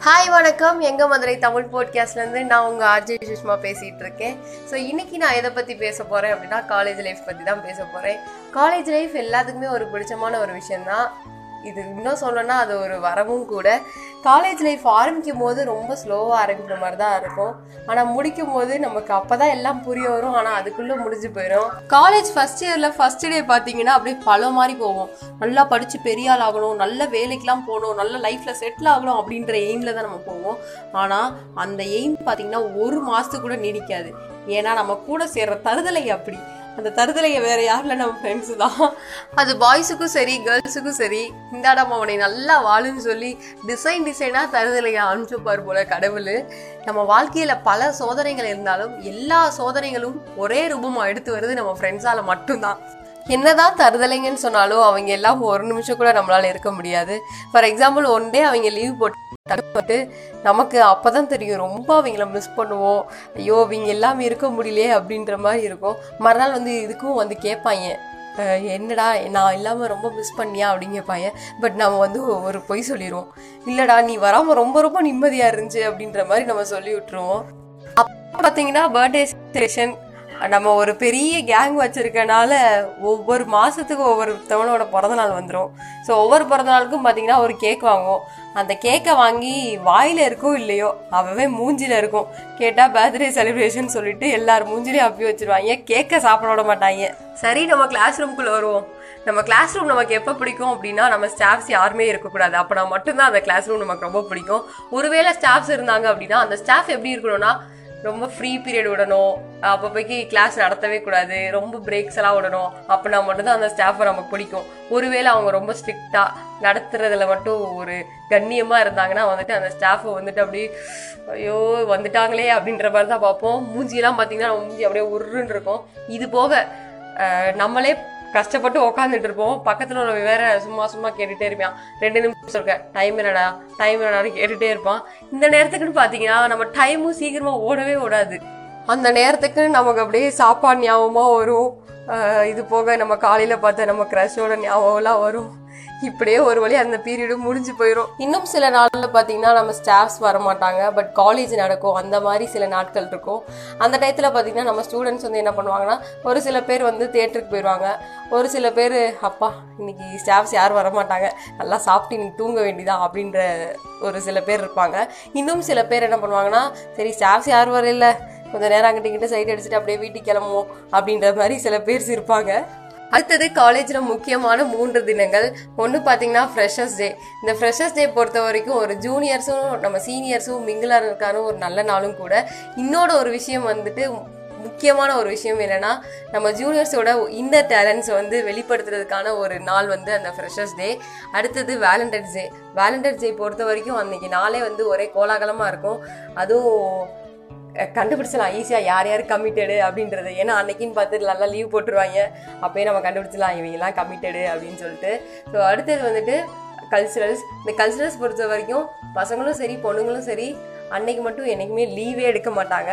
Hi வணக்கம். எங்க மதுரை தமிழ் போட்காஸ்ட்லேருந்து நான் உங்கள் ஆர்ஜே சுஷ்மா பேசிகிட்டு இருக்கேன் ஸோ இன்னைக்கு நான் எதை பற்றி பேச போகிறேன் அப்படின்னா காலேஜ் லைஃப் பற்றி தான் பேச போகிறேன் காலேஜ் லைஃப் எல்லாத்துக்குமே ஒரு பிடிச்சமான ஒரு விஷயந்தான் இது இன்னும் சொல்லணும்னா அது ஒரு வரவும் கூட. காலேஜ் லைஃப் ஆரம்பிக்கும் போது ரொம்ப ஸ்லோவாக ஆரம்பிக்கிற மாதிரி தான் இருக்கும். ஆனால் முடிக்கும் போது நமக்கு அப்போ தான் எல்லாம் புரிய வரும். ஆனால் அதுக்குள்ளே முடிஞ்சு போயிடும் காலேஜ் ஃபஸ்ட் இயரில் ஃபஸ்ட் டே பார்த்தீங்கன்னா அப்படியே பல மாதிரி போவோம் நல்லா படித்து பெரிய ஆள் ஆகணும் நல்ல வேலைக்கெலாம் போகணும் நல்ல லைஃப்பில் செட்டில் ஆகணும் அப்படின்ற எய்மில் தான் நம்ம போவோம். ஆனால் அந்த எய்ம் பார்த்தீங்கன்னா ஒரு மாதத்துக்கு கூட நீடிக்காது. ஏன்னா நம்ம கூட சேர்ற தருதலை அப்படி. அந்த தருதலையை வேற யாரில் நம்ம ஃப்ரெண்ட்ஸு தான். அது பாய்ஸுக்கும் சரி கேர்ள்ஸுக்கும் சரி இந்தாடம் அவனை நல்லா வாழுன்னு சொல்லி டிசைன் டிசைனாக தருதலையை அனுப்பிச்சுப்பார் போல கடவுள். நம்ம வாழ்க்கையில் பல சோதனைகள் இருந்தாலும் எல்லா சோதனைகளும் ஒரே ரூபமாக எடுத்து வருது நம்ம ஃப்ரெண்ட்ஸால் மட்டும்தான். என்னதான் தருதலைங்கன்னு சொன்னாலும் அவங்க எல்லாம் ஒரு நிமிஷம் கூட நம்மளால இருக்க முடியாது. ஃபார் எக்ஸாம்பிள் ஒன் டே அவங்க லீவ் போட்டு தடுப்பட்டு நமக்கு அப்பதான் தெரியும் ரொம்ப அவங்கள மிஸ் பண்ணுவோம். ஐயோ அவங்க எல்லாம் இருக்க முடியலையே அப்படின்ற மாதிரி இருக்கும். மறுநாள் வந்து இதுக்கும் வந்து கேட்பாங்க என்னடா நான் இல்லாமல் ரொம்ப மிஸ் பண்ணியா? அப்படின்னு பையன் பட் நம்ம வந்து ஒரு பொய் சொல்லிடுவோம் இல்லைடா நீ வராமல் ரொம்ப ரொம்ப நிம்மதியாக இருந்துச்சு அப்படின்ற மாதிரி நம்ம சொல்லி விட்டுருவோம். அப்போ பார்த்தீங்கன்னா பர்த்டே செலிப்ரேஷன் நம்ம ஒரு பெரிய கேங் வச்சிருக்கனால ஒவ்வொரு மாதத்துக்கு ஒவ்வொருத்தவனோட பிறந்த நாள் வந்துடும் ஸோ ஒவ்வொரு பிறந்த நாளுக்கும் பார்த்தீங்கன்னா ஒரு கேக் வாங்குவோம். அந்த கேக்கை வாங்கி வாயில் இருக்கோ இல்லையோ அவவே மூஞ்சில இருக்கும். கேட்டால் பர்த்டே செலிப்ரேஷன் சொல்லிட்டு எல்லார் மூஞ்சிலையும் அப்பி வச்சிருவாங்க. கேக்கை சாப்பிட விட மாட்டாங்க. சரி நம்ம கிளாஸ் ரூம்குள்ளே வருவோம். நம்ம கிளாஸ் ரூம் நமக்கு எப்போ பிடிக்கும் அப்படின்னா நம்ம ஸ்டாஃப்ஸ் யாருமே இருக்கக்கூடாது. அப்போ மட்டும்தான் அந்த கிளாஸ் ரூம் நமக்கு ரொம்ப பிடிக்கும். ஒருவேளை ஸ்டாஃப்ஸ் இருந்தாங்க அப்படின்னா அந்த ஸ்டாஃப் எப்படி இருக்கணும்னா ரொம்ப ஃப்ரீ பீரியட் விடணும். அப்பப்போக்கி கிளாஸ் நடத்தவே கூடாது. ரொம்ப பிரேக்ஸ் எல்லாம் விடணும். அப்படின்னா மட்டும்தான் அந்த ஸ்டாஃபை நமக்கு பிடிக்கும். ஒருவேளை அவங்க ரொம்ப ஸ்ட்ரிக்டாக நடத்துறதுல மட்டும் ஒரு கண்ணியமாக இருந்தாங்கன்னா வந்துட்டு அந்த ஸ்டாஃபை வந்துட்டு அப்படியே ஐயோ வந்துட்டாங்களே அப்படின்ற மாதிரி தான் பார்ப்போம். மூஞ்சியெல்லாம் பார்த்தீங்கன்னா மூஞ்சி அப்படியே உருன்னு இருக்கும். இது போக நம்மளே கஷ்டப்பட்டு உட்காந்துட்டு இருப்போம் பக்கத்தில் உள்ள வேற சும்மா சும்மா கேட்டுகிட்டே இருப்பான். ரெண்டு நிமிஷம் இருக்க டைம் என்னடா டைம் என்னடா கேட்டுகிட்டே இருப்பான். இந்த நேரத்துக்குன்னு பார்த்தீங்கன்னா நம்ம டைமும் சீக்கிரமாக ஓடவே ஓடாது. அந்த நேரத்துக்கு நமக்கு அப்படியே சாப்பாடு ஞாபகமாக வரும். இது போக நம்ம காலையில் பார்த்த நம்ம க்ரஷோட ஞாபகம்லாம் வரும். இப்படியே ஒரு வழி அந்த பீரியடும் முடிஞ்சு போயிடும் இன்னும் சில நாளில் பார்த்தீங்கன்னா நம்ம ஸ்டாஃப்ஸ் வர மாட்டாங்க பட் காலேஜ் நடக்கும். அந்த மாதிரி சில நாட்கள் இருக்கும். அந்த டயத்தில் பார்த்தீங்கன்னா நம்ம ஸ்டூடெண்ட்ஸ் வந்து என்ன பண்ணுவாங்கன்னா ஒரு சில பேர் வந்து தேட்டருக்கு போயிடுவாங்க ஒரு சில பேர் அப்பா இன்னைக்கு ஸ்டாஃப்ஸ் யாரும் வர மாட்டாங்க நல்லா சாப்பிட்டு இன்னைக்கு தூங்க வேண்டியதா? அப்படின்ற ஒரு சில பேர் இருப்பாங்க. இன்னும் சில பேர் என்ன பண்ணுவாங்கன்னா சரி ஸ்டாஃப்ஸ் யாரும் வரல. கொஞ்சம் நேரம் அங்கிட்ட கிட்ட சைட் அடிச்சுட்டு அப்படியே வீட்டுக்கு கிளம்புவோம். அப்படின்ற மாதிரி சில பேர் இருப்பாங்க. அடுத்தது காலேஜில் முக்கியமான மூன்று தினங்கள். ஒன்று பார்த்தீங்கன்னா ஃப்ரெஷர்ஸ் டே இந்த ஃப்ரெஷர்ஸ் டே பொறுத்த வரைக்கும் ஒரு ஜூனியர்ஸும் நம்ம சீனியர்ஸும் மிங்கிளாக ஒரு நல்ல நாளும் கூட. இன்னோட ஒரு விஷயம் வந்துட்டு முக்கியமான ஒரு விஷயம் என்னன்னா நம்ம ஜூனியர்ஸோட இன்னர் டேலண்ட்ஸ் வந்து வெளிப்படுத்துறதுக்கான ஒரு நாள் வந்து அந்த ஃப்ரெஷர்ஸ் டே அடுத்தது வேலண்டைன்ஸ் டே வேலண்டைன்ஸ் டே பொறுத்த வரைக்கும் அன்னைக்கு நாளே வந்து ஒரே கோலாகலமாக இருக்கும். அதுவும் கண்டுபிடிச்சலாம் ஈஸியாக யார் யார் கமிட்டடு அப்படின்றது. ஏன்னா அன்னைக்குன்னு பார்த்து நல்லா லீவ் போட்டுருவாங்க. அப்போயே நம்ம கண்டுபிடிச்சலாம் இவங்கெல்லாம் கமிட்டடு அப்படின்னு சொல்லிட்டு. ஸோ அடுத்தது வந்துட்டு கல்ச்சுரல்ஸ் இந்த கல்ச்சுரல்ஸ் பொறுத்த வரைக்கும் பசங்களும் சரி பொண்ணுங்களும் சரி அன்னைக்கு மட்டும் என்றைக்குமே லீவே எடுக்க மாட்டாங்க.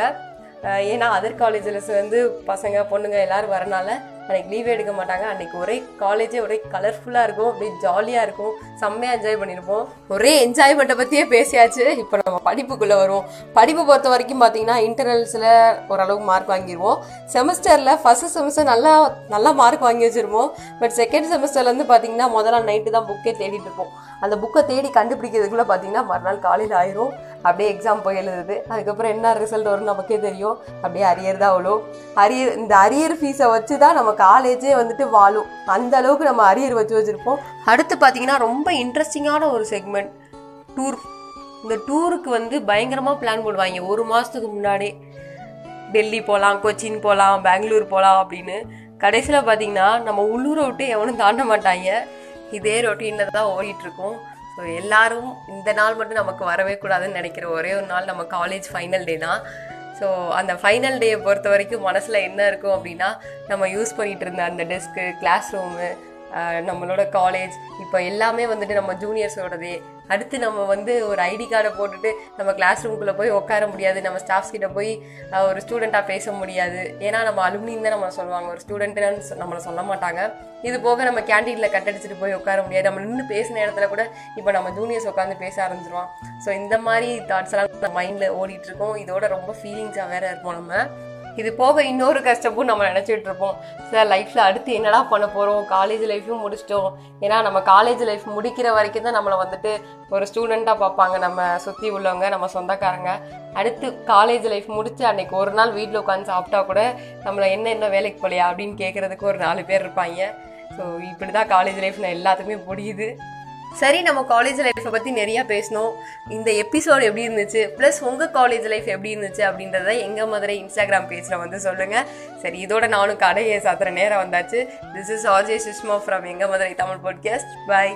ஏன்னா அதர் காலேஜில் வந்து பசங்க பொண்ணுங்க எல்லாரும் வரனால அன்றைக்கி லீவே எடுக்க மாட்டாங்க. அன்னைக்கு ஒரே காலேஜே ஒரே கலர்ஃபுல்லாக இருக்கும். அப்படியே ஜாலியாக இருக்கும். செம்மையாக என்ஜாய் பண்ணியிருப்போம் ஒரே என்ஜாய்மெண்ட்டை பற்றியே பேசியாச்சு. இப்போ நம்ம படிப்புக்குள்ளே வருவோம். படிப்பு பொறுத்த வரைக்கும் பார்த்தீங்கன்னா இன்டர்னல்ஸில் ஓரளவுக்கு மார்க் வாங்கிடுவோம் செமஸ்டரில் ஃபஸ்ட்டு செமஸ்டர் நல்லா நல்லா மார்க் வாங்கி வச்சிருப்போம். பட் செகண்ட் செமஸ்டர்லேருந்து பார்த்தீங்கன்னா முதல்ல நைட்டு தான் புக்கே தேடிட்டு இருப்போம். அந்த புக்கை தேடி கண்டுபிடிக்கிறதுக்குள்ளே பார்த்தீங்கன்னா மறுநாள் காலையில் ஆயிரும். அப்படியே எக்ஸாம் போய் எழுதுது. அதுக்கப்புறம் என்ன ரிசல்ட் வரும்னு நமக்கே தெரியும். அப்படியே அரியர் தான் அவ்வளோ அரியர் இந்த அரியர் ஃபீஸை வச்சு தான் நம்ம காலேஜே வந்துட்டு வாழும். அந்த அளவுக்கு நம்ம அரியர் வச்சு வச்சுருப்போம். அடுத்து பார்த்தீங்கன்னா ரொம்ப இன்ட்ரெஸ்டிங்கான ஒரு செக்மெண்ட் டூர் இந்த டூருக்கு வந்து பயங்கரமாக பிளான் போடுவாங்க. ஒரு மாதத்துக்கு முன்னாடி டெல்லி போகலாம் கொச்சின் போகலாம் பெங்களூர் போகலாம் அப்படின்னு. கடைசியில் பார்த்தீங்கன்னா நம்ம உள்ளூரை விட்டு எவனும் தாண்ட மாட்டாங்க. இதே ரொட்டீனில் தான் ஓடிட்டுருக்கோம் ஸோ எல்லாரும் இந்த நாள் மட்டும் நமக்கு வரவே கூடாதுன்னு நினைக்கிற ஒரே ஒரு நாள் நம்ம காலேஜ் ஃபைனல் டே தான். ஸோ அந்த ஃபைனல் டேயை பொறுத்த வரைக்கும் மனசில் என்ன இருக்கும் அப்படின்னா நம்ம யூஸ் பண்ணிகிட்டு இருந்த அந்த டெஸ்க்கு கிளாஸ் ரூமு நம்மளோட காலேஜ் இப்போ எல்லாமே வந்துட்டு நம்ம ஜூனியர்ஸோடதே அடுத்து நம்ம வந்து ஒரு ஐடி கார்டை போட்டுட்டு நம்ம கிளாஸ் ரூம்குள்ளே போய் உட்கார முடியாது. நம்ம ஸ்டாஃப்ஸ் கிட்ட போய் ஒரு ஸ்டூடெண்ட்டாக பேச முடியாது. ஏன்னா நம்ம அலுமினியம் தான் நம்ம சொல்லுவாங்க. ஒரு ஸ்டூடெண்ட்டுன்னு நம்மளை சொல்ல மாட்டாங்க. இது போக நம்ம கேண்டீனில் கட்டடிச்சிட்டு போய் உட்கார முடியாது. நம்ம நின்று பேசின இடத்துல கூட இப்போ நம்ம ஜூனியர்ஸ் உட்காந்து பேச ஆரம்பிச்சிருவோம் ஸோ இந்த மாதிரி தாட்ஸ் எல்லாம் நம்ம மைண்டில் ஓடிட்டு இருக்கோம். இதோட ரொம்ப ஃபீலிங்ஸாக வேற இருப்போம் நம்ம. இது போக இன்னொரு கஷ்டமும் நம்ம நினச்சிட்டு இருப்போம் சார் லைஃப்பில் அடுத்து என்னடா பண்ண போகிறோம் காலேஜ் லைஃப்பும் முடிச்சிட்டோம். ஏன்னா நம்ம காலேஜ் லைஃப் முடிக்கிற வரைக்கும் தான் நம்மளை வந்துட்டு ஒரு ஸ்டூடெண்ட்டாக பார்ப்பாங்க. நம்ம சுற்றி உள்ளவங்க நம்ம சொந்தக்காரங்க. அடுத்து காலேஜ் லைஃப் முடிச்சு அன்னைக்கு ஒரு நாள் வீட்டில் உட்காந்து சாப்பிட்டா கூட நம்மளை என்ன என்ன வேலைக்கு போலையா? அப்படின்னு கேட்குறதுக்கு ஒரு நாலு பேர் இருப்பாங்க. ஸோ இப்படி தான் காலேஜ் லைஃப் நான் எல்லாத்துக்குமே முடியுது. சரி நம்ம காலேஜ் லைஃப்பை பற்றி நிறையா பேசணும் இந்த எபிசோடு எப்படி இருந்துச்சு? ப்ளஸ் உங்கள் காலேஜ் லைஃப் எப்படி இருந்துச்சு அப்படின்றத எங்கள் மதுரை இன்ஸ்டாகிராம் பேஜில் வந்து சொல்லுங்கள் சரி இதோட நானும் கடையை சாத்துற நேரம் வந்தாச்சு. This is RJ Sushma from எங்கள் மதுரை தமிழ் பாட்காஸ்ட் பை